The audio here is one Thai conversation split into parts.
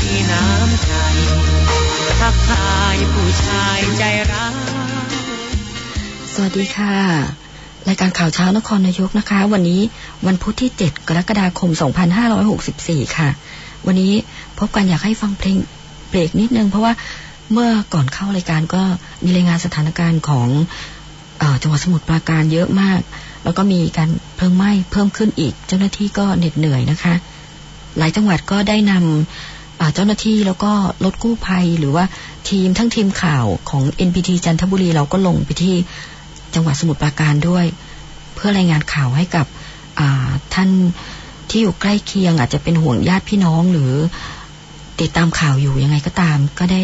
มีน้ำใจทักทายผู้ชายใจร้ายสวัสดีค่ะ รายการข่าวเช้านครนายกนะคะ วันนี้วันพุธที่ 7 กรกฎาคม 2564 ค่ะ วันนี้พบกันอยากให้ฟังเพลงเบรกนิดนึง เพราะว่าเมื่อก่อนเข้ารายการก็มีรายงานสถานการณ์ของอจังหวัดสมุทรปราการเยอะมาก แล้วก็มีการเพลิงไหม้เพิ่มขึ้นอีก เจ้าหน้าที่ก็เหน็ดเหนื่อยนะคะ หลายจังหวัดก็ได้นำ เจ้าหน้าที่แล้วก็รถกู้ภัยหรือว่าทีมทั้งทีมข่าวของ NPT จันทบุรีเราก็ลงไปที่จังหวัดสมุทรปราการด้วย เพื่อรายงานข่าวให้กับท่านที่อยู่ใกล้เคียงอาจจะเป็นห่วงญาติพี่น้องหรือติดตามข่าวอยู่ยังไงก็ตาม ก็ได้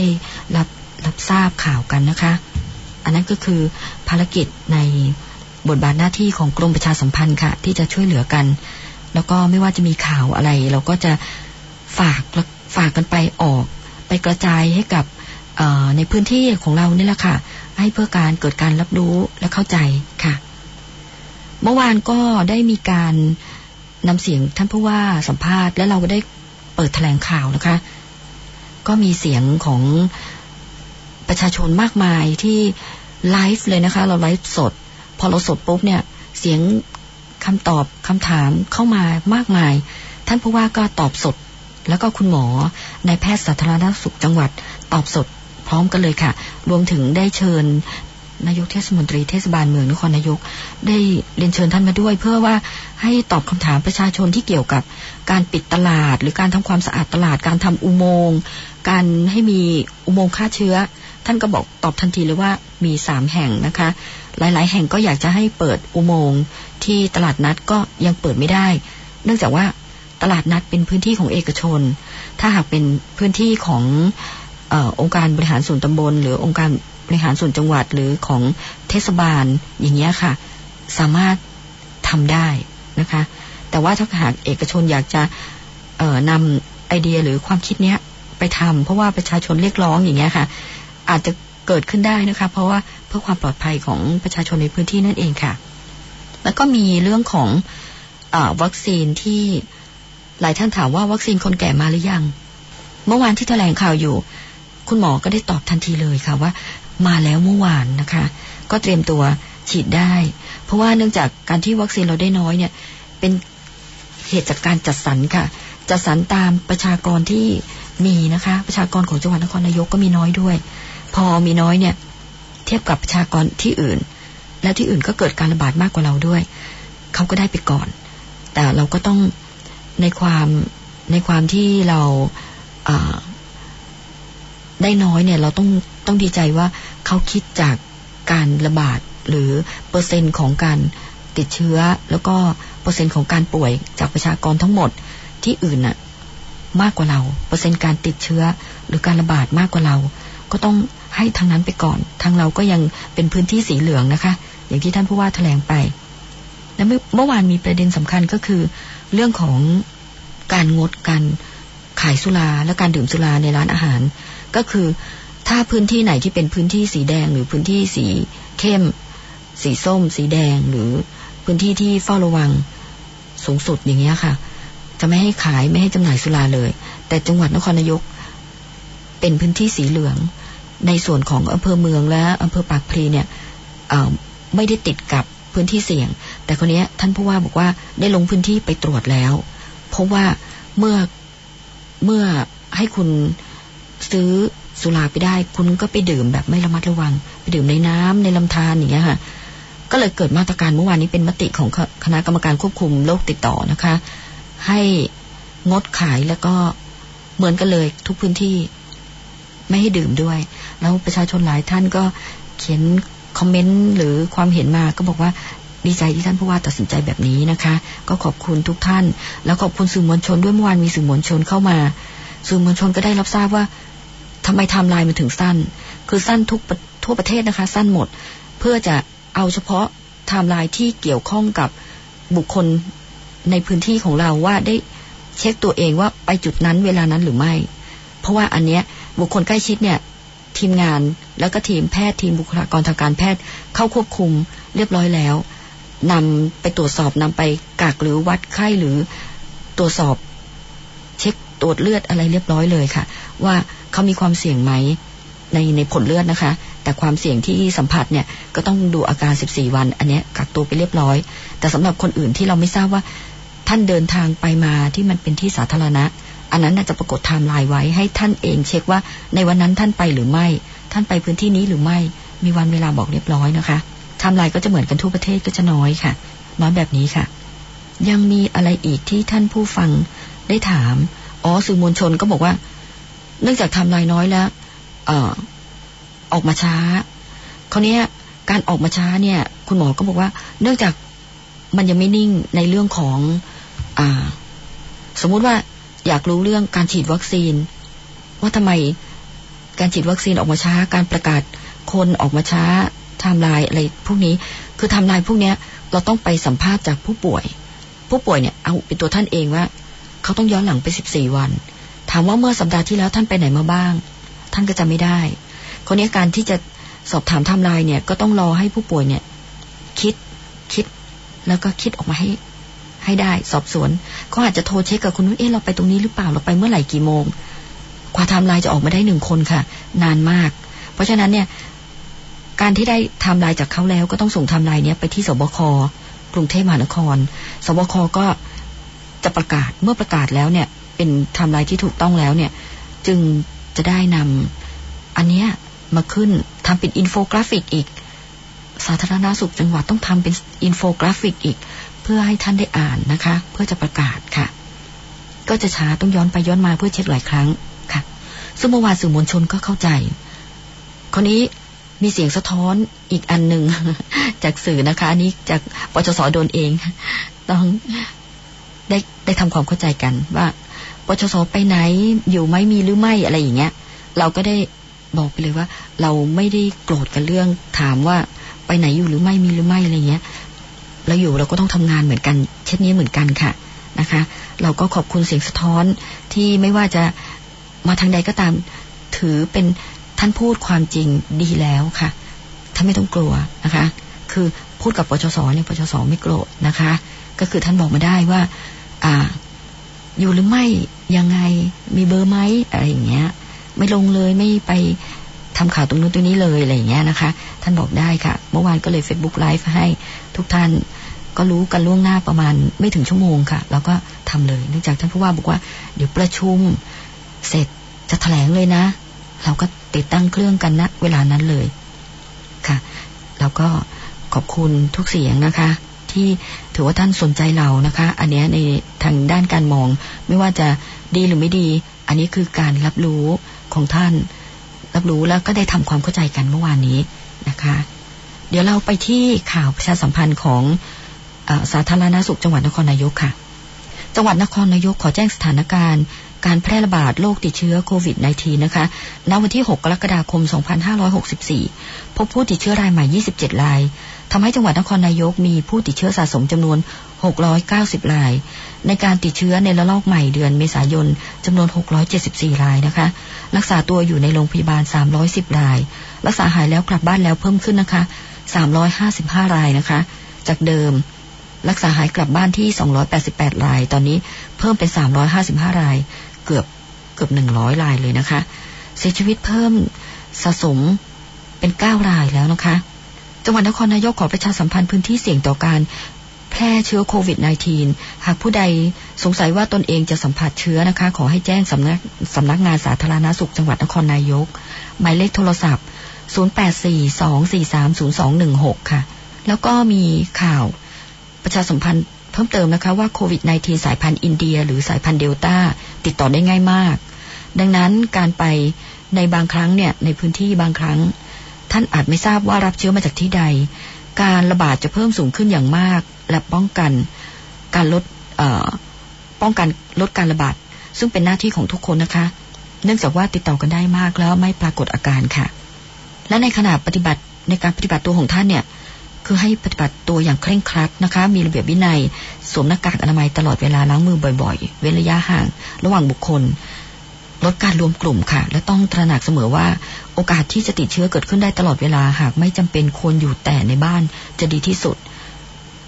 รับรับทราบข่าวกันนะคะ อันนั้นก็คือภารกิจในบทบาทหน้าที่ของกรมประชาสัมพันธ์ค่ะ ที่จะช่วยเหลือกัน แล้วก็ไม่ว่าจะมีข่าวอะไร เราก็จะฝาก ฝากกันไปออก ไปกระจายให้กับในพื้นที่ของเรานี่แหละค่ะ ให้เพื่อการเกิดการรับรู้และเข้าใจค่ะ เมื่อวานก็ได้มีการนำเสียงท่านผู้ว่าสัมภาษณ์ และเราก็ได้เปิดแถลงข่าวนะคะ ก็มีเสียงของประชาชนมากมายที่ไลฟ์เลยนะคะ เราไลฟ์สด พอเราสดปุ๊บเนี่ย เสียงคำตอบคำถามเข้ามามากมาย ท่านผู้ว่าก็ตอบสด แล้วก็คุณหมอในแพทย์สาธารณสุขจังหวัดตอบสดพร้อมกันเลยค่ะ รวมถึงได้เชิญนายกเทศมนตรีเทศบาลเมืองนครนายก ได้เรียนเชิญท่านมาด้วย เพื่อว่าให้ตอบคำถามประชาชนที่เกี่ยวกับการปิดตลาด หรือการทำความสะอาดตลาดการทำอุโมงค์การให้มีอุโมงค์ฆ่าเชื้อ ท่านก็บอกตอบทันทีเลยว่ามีสามแห่งนะคะ หลาย ๆ แห่งก็อยากจะให้เปิดอุโมงค์ที่ตลาดนัดก็ยังเปิดไม่ได้ เนื่องจากว่า ตลาดนัดเป็นพื้นที่ของเอกชน ถ้าหากเป็นพื้นที่ของอองค์การบริหารส่วนตำบล หรือองค์การบริหารส่วนจังหวัดหรือของเทศบาลอย่างเงี้ยค่ะ สามารถทำได้นะคะ แต่ว่าถ้าหากเอกชนอยากจะนำไอเดียหรือความคิดเนี้ยไปทำเพราะว่าประชาชนเรียกร้องอย่างเงี้ยค่ะ อาจจะเกิดขึ้นได้นะคะ เพราะว่าเพื่อความปลอดภัยของประชาชนในพื้นที่นั่นเองค่ะ แล้วก็มีเรื่องของอวัคซีนที่ หลายท่านถามว่าวัคซีนคนแก่มาหรือยัง เมื่อวานที่แถลงข่าวอยู่ คุณหมอก็ได้ตอบทันทีเลยค่ะว่า มาแล้วเมื่อวานนะคะ ก็เตรียมตัวฉีดได้ เพราะว่าเนื่องจากการที่วัคซีนเราได้น้อยเนี่ย เป็นเหตุจากการจัดสรรค่ะ จัดสรรตามประชากรที่มีนะคะ ประชากรของจังหวัดนครนายกก็มีน้อยด้วย พอมีน้อยเนี่ย เทียบกับประชากรที่อื่น แล้วที่อื่นก็เกิดการระบาดมากกว่าเราด้วย เขาก็ได้ไปก่อน แต่เราก็ต้อง ในความในความที่เราได้น้อยเนี่ยเราต้องต้องดีใจว่าเขาคิดจากการระบาดหรือเปอร์เซ็นต์ของการติดเชื้อ แล้วก็เปอร์เซ็นต์ของการป่วยจากประชากรทั้งหมดที่อื่นน่ะมากกว่าเรา เปอร์เซ็นต์การติดเชื้อ หรือการระบาดมากกว่าเรา ก็ต้องให้ทางนั้นไปก่อน ทางเราก็ยังเป็นพื้นที่สีเหลืองนะคะ อย่างที่ท่านผู้ว่าแถลงไป และเมื่อวานมีประเด็นสำคัญก็คือ เรื่องของการงดการขายสุราและการดื่มสุราในร้านอาหาร ก็คือถ้าพื้นที่ไหนที่เป็นพื้นที่สีแดง หรือพื้นที่สีเข้ม สีส้ม สีแดง หรือพื้นที่ที่เฝ้าระวังสูงสุดอย่างเงี้ยค่ะ จะไม่ให้ขายไม่ให้จำหน่ายสุราเลย แต่จังหวัดนครนายก เป็นพื้นที่สีเหลือง ในส่วนของอำเภอเมืองและอำเภอปากพลีเนี่ยไม่ได้ติดกับ พื้นที่เสี่ยง แต่คนนี้ท่านผู้ว่าบอกว่าได้ลงพื้นที่ไปตรวจแล้ว เพราะว่าเมื่อเมื่อให้คุณซื้อสุราไปได้ คุณก็ไปดื่มแบบไม่ระมัดระวัง ไปดื่มในน้ำในลำธารอย่างเงี้ยค่ะ ก็เลยเกิดมาตรการเมื่อวานนี้เป็นมติของคณะกรรมการควบคุมโรคติดต่อนะคะ ให้งดขายแล้วก็เหมือนกันเลยทุกพื้นที่ ไม่ให้ดื่มด้วย แล้วประชาชนหลายท่านก็เขียน คอมเมนต์หรือความเห็นมาก็บอกว่าดีใจที่ท่านผู้ว่าตัดสินใจแบบนี้นะคะ ก็ขอบคุณทุกท่าน แล้วขอบคุณสื่อมวลชนด้วยเมื่อวานมีสื่อมวลชนเข้ามา สื่อมวลชนก็ได้รับทราบว่าทำไมไทม์ไลน์มันถึงสั้น คือสั้นทุกทั่วประเทศนะคะ สั้นหมด เพื่อจะเอาเฉพาะไทม์ไลน์ที่เกี่ยวข้องกับบุคคลในพื้นที่ของเราว่าได้เช็คตัวเองว่าไปจุดนั้นเวลานั้นหรือไม่ เพราะว่าอันเนี้ยบุคคลใกล้ชิดเนี่ย ทีมงาน แล้วก็ทีมแพทย์ทีมบุคลากรทางการแพทย์เข้าควบคุมเรียบร้อยแล้วนำไปตรวจสอบนำไปกักหรือวัดไข้หรือตรวจสอบเช็คตรวจเลือดอะไรเรียบร้อยเลยค่ะ ว่าเขามีความเสี่ยงไหมในในผลเลือดนะคะ แต่ความเสี่ยงที่สัมผัสเนี่ยก็ต้องดูอาการ 14 วัน อันเนี้ยกักตัวไปเรียบร้อย แต่สำหรับคนอื่นที่เราไม่ทราบว่าท่านเดินทางไปมาที่มันเป็นที่สาธารณะ อันนั้นจะปรากฏไทม์ไลน์ไว้ให้ท่านเอง เช็คว่าในวันนั้นท่านไปหรือไม่ ท่านไปพื้นที่นี้หรือไม่ มีวันเวลาบอกเรียบร้อยนะคะไทม์ไลน์ก็จะเหมือนกันทั่วประเทศก็จะน้อยค่ะ น้อยแบบนี้ค่ะ ยังมีอะไรอีกที่ท่านผู้ฟังได้ถาม อ๋อสื่อมวลชนก็บอกว่า เนื่องจากไทม์ไลน์น้อยแล้วเออออกมาช้าคราวนี้การออกมาช้าเนี่ย คุณหมอก็บอกว่า เนื่องจากมันยังไม่นิ่งในเรื่องของ อ่า สมมุติว่า อยากรู้เรื่องการฉีดวัคซีน ว่าทำไมการฉีดวัคซีนออกมาช้า การประกาศคนออกมาช้าไทม์ไลน์อะไรพวกนี้ คือไทม์ไลน์พวกเนี้ยเราต้องไปสัมภาษณ์จากผู้ป่วย ผู้ป่วยเนี่ยเอาเป็นตัวท่านเองว่า เขาต้องย้อนหลังไปสิบสี่วัน ถามว่าเมื่อสัปดาห์ที่แล้วท่านไปไหนมาบ้าง ท่านก็จะไม่ได้ คราวนี้การที่จะสอบถามไทม์ไลน์เนี่ยก็ต้องรอให้ผู้ป่วยเนี่ย คิดคิดแล้วก็คิดออกมาให้ ให้ได้สอบสวนเขาอาจจะโทรเช็คกับคุณว่าเอ๊ะเราไปตรงนี้หรือเปล่าเราไปเมื่อไหร่กี่โมงกว่าไทม์ไลน์จะออกมาได้หนึ่งคนค่ะ นานมาก เพราะฉะนั้นเนี่ย การที่ได้ไทม์ไลน์จากเขาแล้วก็ต้องส่งไทม์ไลน์เนี้ยไปที่สบคกรุงเทพมหานคร สบคก็จะประกาศเมื่อประกาศแล้วเนี่ย เป็นไทม์ไลน์ที่ถูกต้องแล้วเนี่ย จึงจะได้นำอันเนี้ยมาขึ้นทำเป็นอินโฟกราฟิกอีกสาธารณสุขจังหวัดต้องทำเป็นอินโฟกราฟิกอีก เพื่อให้ท่านได้อ่านนะคะ เพื่อจะประกาศค่ะ ก็จะช้าต้องย้อนไปย้อนมาเพื่อเช็คหลายครั้งค่ะ ซึ่งเมื่อวานสื่อมวลชนก็เข้าใจ คราวนี้มีเสียงสะท้อนอีกอันหนึ่งจากสื่อนะคะ อันนี้จากปชสโดนเอง ต้องได้ได้ทำความเข้าใจกันว่าปชสไปไหนอยู่ไหมมีหรือไม่อะไรอย่างเงี้ย เราก็ได้บอกไปเลยว่า เราไม่ได้โกรธกันเรื่อง ถามว่าไปไหนอยู่หรือไม่มีหรือไม่อะไรเงี้ย เราอยู่เราก็ต้องทำงานเหมือนกัน เช่นนี้เหมือนกันค่ะนะคะ เราก็ขอบคุณเสียงสะท้อนที่ไม่ว่าจะมาทางใดก็ตามถือเป็นท่านพูดความจริงดีแล้วค่ะท่านไม่ต้องกลัวนะคะ คือพูดกับปชสเนี่ยปชสไม่โกรธนะคะ ก็คือท่านบอกมาได้ว่า อ่า อยู่หรือไม่ยังไงมีเบอร์ไหมอะไรอย่างเงี้ย ไม่ลงเลยไม่ไปทำข่าวตรงนู้นตรงนี้เลยอะไรอย่างเงี้ยนะคะ ท่านบอกได้ค่ะ เมื่อวานก็เลย Facebook Live ให้ทุกท่าน ก็รู้กันล่วงหน้าประมาณไม่ถึงชั่วโมงค่ะ แล้วก็ทำเลยเนื่องจากท่านผู้ว่าบอกว่าเดี๋ยวประชุมเสร็จจะแถลงเลยนะ เราก็ติดตั้งเครื่องกันณนะเวลานั้นเลยค่ะแล้วก็ขอบคุณทุกเสียงนะคะ ที่ถือว่าท่านสนใจเรานะคะ อันนี้ในทางด้านการมอง ไม่ว่าจะดีหรือไม่ดี อันนี้คือการรับรู้ของท่าน รับรู้แล้วก็ได้ทำความเข้าใจกันเมื่อวานนี้นะคะ เดี๋ยวเราไปที่ข่าวประชาสัมพันธ์ของ สาธารณสุขจังหวัดนครนายกค่ะ จังหวัดนครนายกขอแจ้งสถานการณ์ การแพร่ระบาดโรคติดเชื้อโควิด -19 นะคะ ณ วันที่ 6 กรกฎาคม 2564 พบผู้ติดเชื้อรายใหม่ 27 ราย ทำให้จังหวัดนครนายกมีผู้ติดเชื้อสะสมจำนวน 690 ราย ในการติดเชื้อในระลอกใหม่เดือนเมษายนจำนวน 674 รายนะคะ รักษาตัวอยู่ในโรงพยาบาล 310 ราย รักษาหายแล้วกลับบ้านแล้วเพิ่มขึ้นนะคะ 355 รายนะคะ จากเดิม รักษาหายกลับบ้านที่ 288 ราย ตอนนี้เพิ่มเป็น 355 ราย เกือบเกือบ 100 รายเลยนะคะ เสียชีวิตเพิ่มสะสมเป็น 9 รายแล้วนะคะ จังหวัดนครนายกขอประชาสัมพันธ์พื้นที่เสี่ยงต่อการแพร่เชื้อโควิด -19 หากผู้ใดสงสัยว่าตนเองจะสัมผัสเชื้อนะคะ ขอให้แจ้งสำนักสำนักงานสาธารณาสุขจังหวัดนครนายก หมายเลขโทรศัพท์ 0842430216 ค่ะ แล้วก็มีข่าว ประชาสัมพันธ์เพิ่มเติมนะคะว่าโควิด -19 สายพันธุ์อินเดีย หรือสายพันธุ์เดลต้าติดต่อได้ง่ายมาก ดังนั้นการไปในบางครั้งเนี่ยในพื้นที่บางครั้ง ท่านอาจไม่ทราบว่ารับเชื้อมาจากที่ใด การระบาดจะเพิ่มสูงขึ้นอย่างมาก และป้องกันการลดป้องกันลดการระบาดซึ่งเป็นหน้าที่ของทุกคนนะคะ เนื่องจากว่าติดต่อกันได้มากแล้วไม่ปรากฏอาการค่ะ และในขณะปฏิบัติในการปฏิบัติตัวของท่านเนี่ย คือให้ปฏิบัติตัวอย่างเคร่งครัดนะคะ มีระเบียบวินัย สวมหน้ากากอนามัยตลอดเวลาล้างมือบ่อยๆ เว้นระยะห่าง ระหว่างบุคคล ลดการรวมกลุ่มค่ะ และต้องตระหนักเสมอว่า โอกาสที่จะติดเชื้อเกิดขึ้นได้ตลอดเวลาหากไม่จำเป็นควรอยู่แต่ในบ้านจะดีที่สุด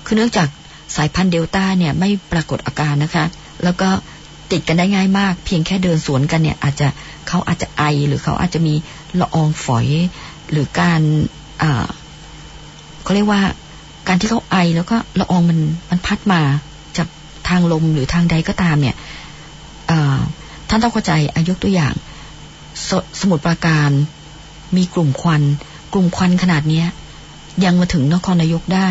คือเนื่องจากสายพันธุ์เดลต้าเนี่ยไม่ปรากฏอาการนะคะ แล้วก็ติดกันได้ง่ายมาก เพียงแค่เดินสวนกันเนี่ย อาจจะเขาอาจจะไอหรือเขาอาจจะมีละอองฝอย หรือการอ่า เขาเรียกว่า การที่เขาไอแล้วก็ละอองมันมันพัดมาจากทางลมหรือทางใดก็ตามเนี่ยท่านต้องเข้าใจอายกตัวอย่างสสมุดปราการมีกลุ่มควัน กลุ่มควันขนาดเนี้ย ยังมาถึงนครนายกได้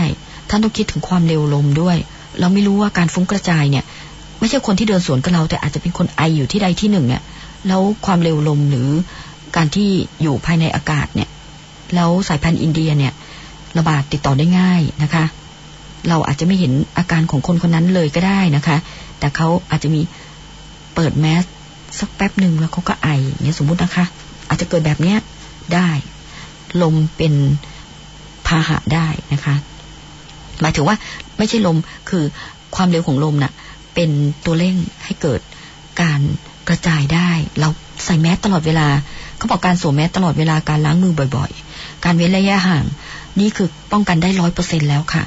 ท่านต้องคิดถึงความเร็วลมด้วย เราไม่รู้ว่าการฟุ้งกระจายเนี่ย ไม่ใช่คนที่เดินสวนกับเรา แต่อาจจะเป็นคนไออยู่ที่ใดที่หนึ่งเนี่ยแล้วความเร็วลมหรือการที่อยู่ภายในอากาศเนี่ย แล้วสายพันธุ์อินเดียเนี่ย ระบาดติดต่อได้ง่ายนะคะ เราอาจจะไม่เห็นอาการของคนคนนั้นเลยก็ได้นะคะ แต่เขาอาจจะมีเปิดแมสสักแป๊บหนึ่งแล้วเขาก็ไออย่างเงี้ยสมมุตินะคะ อาจจะเกิดแบบเนี้ยได้ ลมเป็นพาหะได้นะคะ หมายถึงว่าไม่ใช่ลมคือความเร็วของลมนะ่ะ เป็นตัวเร่งให้เกิดการกระจายได้ เราใส่แมสตลอดเวลาเขาบอกการสวมแมสตลอดเวลาการล้างมือบ่อย ๆ การเว้นระยะห่าง นี่คือป้องกันได้ร้อยเปอร์เซ็นแล้วค่ะ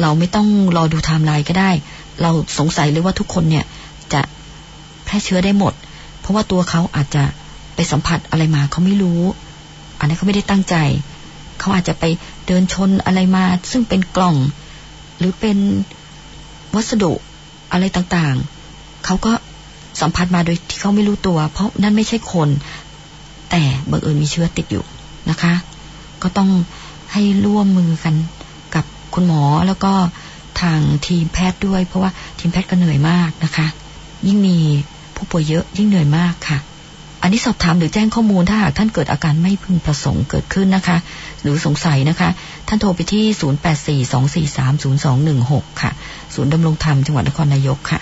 เราไม่ต้องรอดูไทม์ไลน์ก็ได้ เราสงสัยเลยว่าทุกคนเนี่ยจะแพร่เชื้อได้หมด เพราะว่าตัวเขาอาจจะไปสัมผัสอะไรมาเขาไม่รู้ อันนี้เขาไม่ได้ตั้งใจ เขาอาจจะไปเดินชนอะไรมา ซึ่งเป็นกล่อง หรือเป็นวัสดุอะไรต่างๆ เขาก็สัมผัสมาโดยที่เขาไม่รู้ตัว เพราะนั่นไม่ใช่คน แต่บังเอิญมีเชื้อติดอยู่นะคะ ก็ต้องให้ร่วมมือกันกับคุณหมอแล้วก็ทางทีมแพทย์ด้วย เพราะว่าทีมแพทย์ก็เหนื่อยมากนะคะ ยิ่งมีผู้ป่วยเยอะยิ่งเหนื่อยมากค่ะ อันนี้สอบถามหรือแจ้งข้อมูลถ้าหากท่านเกิดอาการไม่พึงประสงค์เกิดขึ้นนะคะ หรือสงสัยนะคะ ท่านโทรไปที่ 0842430216 ค่ะ ศูนย์ดำรงธรรมจังหวัดนครนายกค่ะ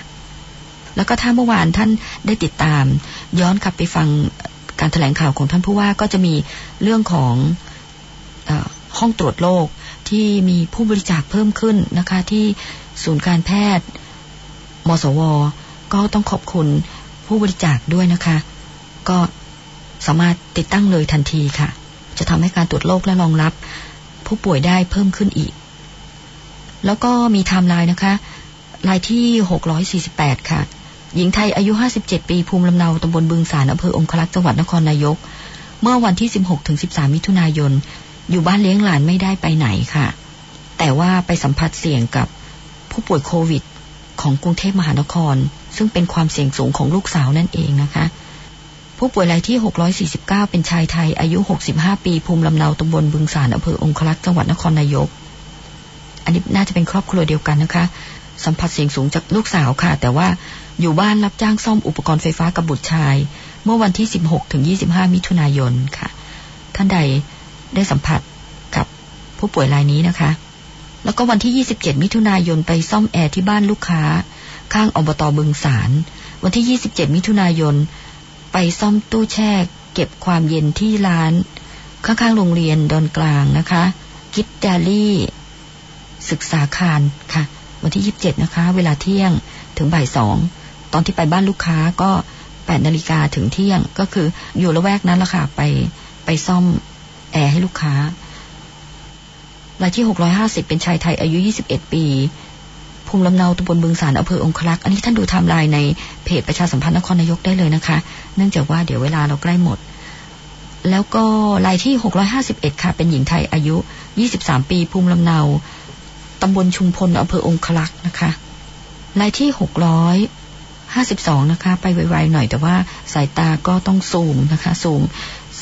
แล้วก็ถ้าเมื่อวานท่านได้ติดตาม ย้อนกลับไปฟังการถแถลงข่าวของท่านผู้ว่าก็จะมีเรื่องของ ห้องตรวจโรคที่มีผู้บริจาคเพิ่มขึ้นนะคะ ที่ศูนย์การแพทย์ มสว ก็ต้องขอบคุณผู้บริจาคด้วยนะคะ ก็สามารถติดตั้งเลยทันทีค่ะ จะทำให้การตรวจโรคและรองรับ ผู้ป่วยได้เพิ่มขึ้นอีก แล้วก็มีไทม์ไลน์นะคะรายที่ 648 ค่ะ หญิงไทยอายุ 57 ปีภูมิลำเนาตำบลบึงศาลอำเภอองครักษ์จังหวัดนครนายก เมื่อวันที่ 16 ถึง 13 มิถุนายน อยู่บ้านเลี้ยงหลานไม่ได้ไปไหนค่ะ แต่ว่าไปสัมผัสเสี่ยงกับผู้ป่วยโควิด ของกรุงเทพมหานคร ซึ่งเป็นความเสี่ยงสูงของลูกสาวนั่นเองนะคะ ผู้ป่วยรายที่ 649 เป็นชายไทย อายุ 65 ปี ภูมิลำเนาตำบลบึงสารอำเภอองคลักษ์จังหวัดนครนายก อันนี้น่าจะเป็นครอบครัวเดียวกันนะคะ สัมผัสเสี่ยงสูงจากลูกสาวค่ะ แต่ว่าอยู่บ้านรับจ้างซ่อมอุปกรณ์ไฟฟ้ากับบุตรชาย เมื่อวันที่ 16ถึง25 มิถุนายนค่ะ ท่านใด ได้สัมผัสกับผู้ป่วยรายนี้นะคะ แล้วก็วันที่ 27 มิถุนายนไปซ่อมแอร์ที่บ้านลูกค้า ข้างอบตบึงสาร วันที่ 27 มิถุนายนไปซ่อมตู้แช่เก็บความเย็นที่ร้าน ข้างๆโรงเรียนดอนกลางนะคะ กิตดาลี่ ศึกษาคารค่ะ วันที่ 27 นะคะ เวลาเที่ยงถึงบ่ายสองตอนที่ไปบ้านลูกค้าก็แปดนาฬิกาถึงเที่ยงก็คืออยู่ละแวกนั้นละค่ะไปไปซ่อม แอร์ให้ลูกค้ารายที่หกร้อยห้าสิบเป็นชายไทยอายุยี่สิบเอ็ดปี ภูมิลำเนาตำบลบึงศาลอำเภอองครักษ์อันนี้ท่านดูไทม์ไลน์ในเพจประชาสัมพันธ์นครนายกได้เลยนะคะ เนื่องจากว่าเดี๋ยวเวลาเราใกล้หมด แล้วก็รายที่หกร้อยห้าสิบเอ็ดค่ะ เป็นหญิงไทยอายุยี่สิบสามปี ภูมิลำเนาตำบลชุมพลอำเภอองคลักษ์นะคะรายที่หกร้อยห้าสิบสองนะคะ ไปไวๆหน่อยแต่ว่าสายตาก็ต้องซูมนะคะ ซูม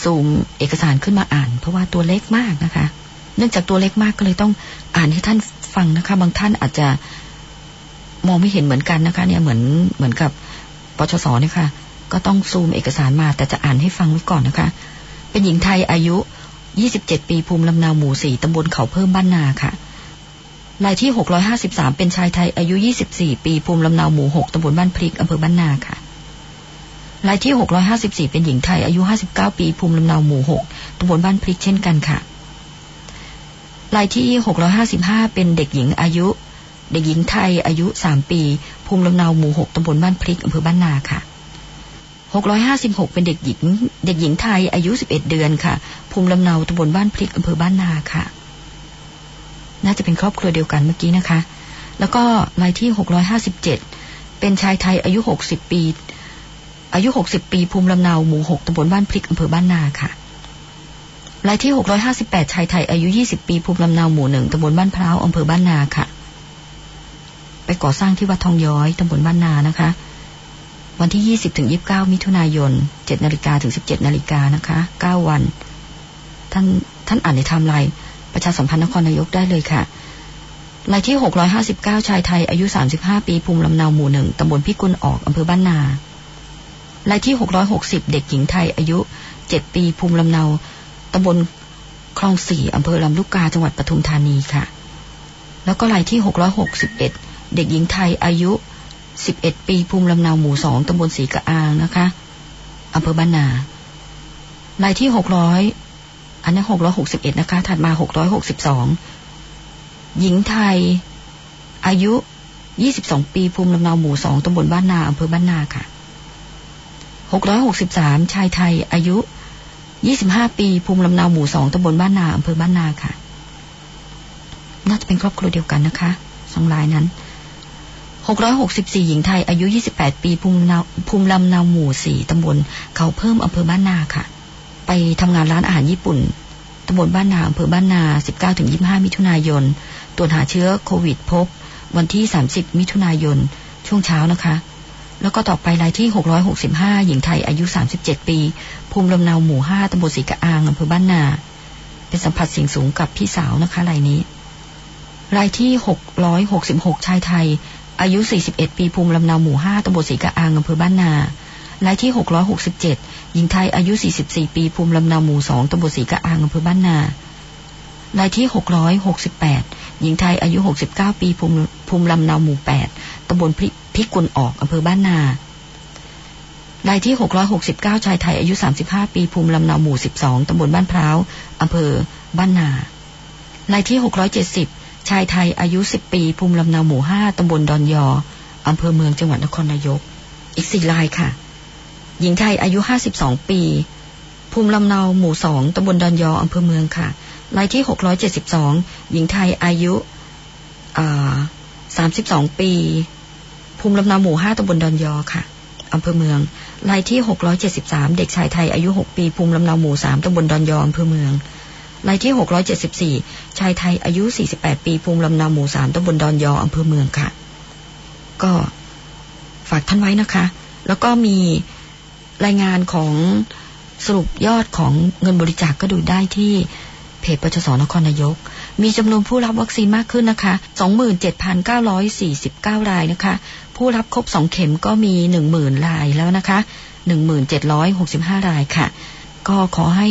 ซูมเอกสารขึ้นมาอ่าน เพราะว่าตัวเล็กมากนะคะ เนื่องจากตัวเล็กมากก็เลยต้องอ่านให้ท่านฟังนะคะ บางท่านอาจจะมองไม่เห็นเหมือนกันนะคะ เนี่ยเหมือนเหมือนกับปชสเนี่ยค่ะ ก็ต้องซูมเอกสารมาแต่จะอ่านให้ฟังไว้ก่อนนะคะ เป็นหญิงไทยอายุ 27 ปีภูมิลำนาหมู่สี่ตำบลเขาเพิ่มบ้านนาค่ะรายที่ 653 เป็นชายไทยอายุ 24 ปีภูมิลำนาหมู่ 6ตำบลบ้านพริกอำเภอบ้านนาค่ะ รายที่ 654 เป็นหญิงไทย อายุ 59 ปี ภูมิลำเนาหมู่ 6ตำบลบ้านพริกเช่นกันค่ะ รายที่ 655 เป็นเด็กหญิงอายุ เด็กหญิงไทย อายุ 3 ปี ภูมิลำเนาหมู่ 6ตำบลบ้านพริกอำเภอบ้านนาค่ะ 656 เป็นเด็กหญิง เด็กหญิงไทย อายุ 11 เดือนค่ะ ภูมิลำเนาตำบลบ้านพริกอำเภอบ้านนาค่ะ น่าจะเป็นครอบครัวเดียวกันเมื่อกี้นะคะ แล้วก็รายที่ 657เเป็นชายไทยอายุ 60 ปี อายุ 60 ปีภูมิลำเนาหมู่ 6ตำบลบ้านพริกอำเภอบ้านนาค่ะรายที่ 658 ชายไทย อายุ 20 ปีภูมิลำเนาหมู่หนึ่งตำบลบ้านพร้าวอำเภอบ้านนาค่ะ ไปก่อสร้างที่วัดทองย้อยตำบลบ้านนานะคะ วันที่ 20ถึง29 มิถุนายน7นาฬิกาถึง 17นาฬิกานะคะ 9 วัน ท่านท่านอ่านในไทม์ไลน์ประชาสัมพันธ์นครนายกได้เลยค่ะรายที่ 659 ชายไทย อายุ 35 ปีภูมิลำเนาหมู่หนึ่งตำบลพิกุลออกอำเภอบ้านนา รายที่ 660 เด็กหญิงไทยอายุ 7 ปีภูมิลำเนาตำบลคลองสี่อำเภอลำลูกกาจังหวัดปทุมธานีค่ะ แล้วก็รายที่ 661 เด็กหญิงไทยอายุ 11 ปีภูมิลำเนาหมู่สองตำบลสีกระอางนะคะอำเภอบ้านนารายที่ 600 อันนี้661 นะคะ ถัดมา 662 หญิงไทยอายุ 22 ปีภูมิลำเนาหมู่สองตำบลบ้านนาอำเภอบ้านนาค่ะ 663 ชายไทย อายุ 25 ปี ภูมิลำเนาหมู่สองตำบลบ้านนาอำเภอบ้านนาค่ะ น่าจะเป็นครอบครัวเดียวกันนะคะสองรายนั้น 664 หญิงไทย อายุ 28 ปี ภูมิลำเนาภูมิลำเนาหมู่สี่ตำบลเขาเพิ่มอำเภอบ้านนาค่ะ ไปทำงานร้านอาหารญี่ปุ่นตำบลบ้านนาอำเภอบ้านนา 19-25 มิถุนายน ตรวจหาเชื้อโควิดพบ วันที่ 30 มิถุนายน ช่วงเช้านะคะ แล้วก็ต่อไปรายที่ 665 หญิงไทยอายุ 37 ปี ภูมิลำเนาหมู่ 5ตำบลสีกะอางอำเภอบ้านนา เป็นสัมผัสเสี่ยงสูงกับพี่สาวนะคะรายนี้ รายที่ 666 ชายไทย อายุ 41 ปี ภูมิลำเนาหมู่ 5ตำบลสีกะอางอำเภอบ้านนารายที่ 667 หญิงไทยอายุ 44 ปี ภูมิลำเนาหมู่ 2ตำบลสีกะอางอำเภอบ้านนารายที่ 668 หญิงไทยอายุ 69 ปี ภูมิภูมิลำเนาหมู่ 8ตำบลพิ พิกุลออกอำเภอบ้านนา รายที่ 669 ชายไทยอายุ 35 ปีภูมิลำเนาหมู่ 12 ตำบลบ้านพร้าวอำเภอบ้านนารายที่ 670 ชายไทยอายุ 10 ปี ภูมิลำเนาหมู่ 5 ตำบลดอนยออำเภอเมืองจังหวัดนครนายก อีกสี่รายค่ะ หญิงไทยอายุ 52 ปี ภูมิลำเนาหมู่ 2 ตำบลดอนยออำเภอเมืองค่ะ รายที่ 672 หญิงไทยอายุ 32 ปี ภูมิลำเนาหมู่5ตำบลดอนยอค่ะอำเภอเมืองรายที่ 673 เด็กชายไทยอายุ 6 ปีภูมิลำเนาหมู่ 3ตำบลดอนยออำเภอเมืองรายที่ 674 ชายไทยอายุ 48 ปีภูมิลำเนาหมู่ 3ตำบลดอนยออำเภอเมืองค่ะ ก็ฝากท่านไว้นะคะ แล้วก็มีรายงานของสรุปยอดของเงินบริจาคกก็ดูได้ที่เพจปชสนครนายก มีจำนวนผู้รับวัคซีนมากขึ้นนะคะ 27,949 รายนะคะ ผู้รับครบ 2 เข็มก็มี 10,000 รายแล้วนะคะ 1765 รายค่ะ ก็ขอให้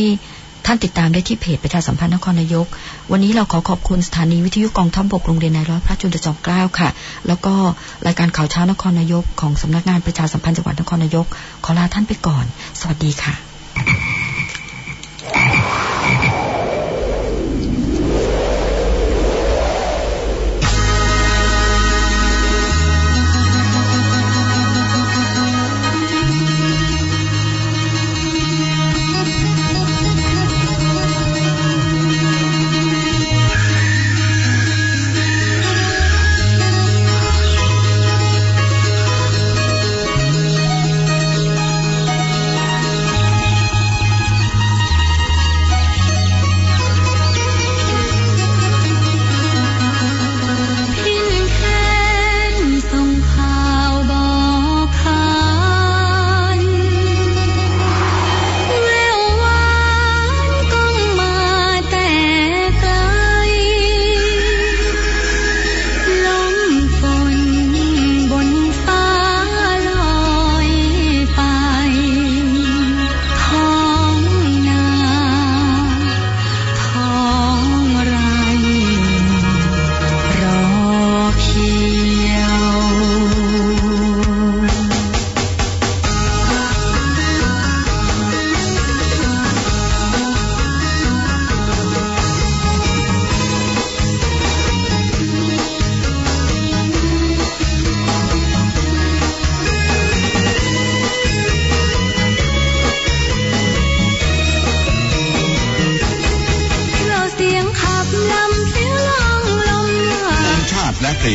ท่านติดตามได้ที่เพจประชาสัมพันธ์นครนายก วันนี้เราขอขอบคุณสถานีวิทยุกองทัพบกโรงเรียนนายร้อยพระจุลจอมเกล้าค่ะ แล้วก็รายการข่าวเช้านครนายก ของสำนักงานประชาสัมพันธ์จังหวัดนครนายก ขอลาท่านไปก่อน สวัสดีค่ะ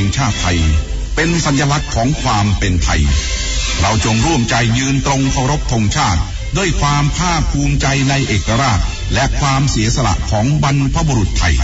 งชาติไทย เป็นสัญลักษณ์ของความเป็นไทย เราจงร่วมใจยืนตรงเคารพธงชาติ ด้วยความภาคภูมิใจในเอกราช และความเสียสละของบรรพบุรุษไทย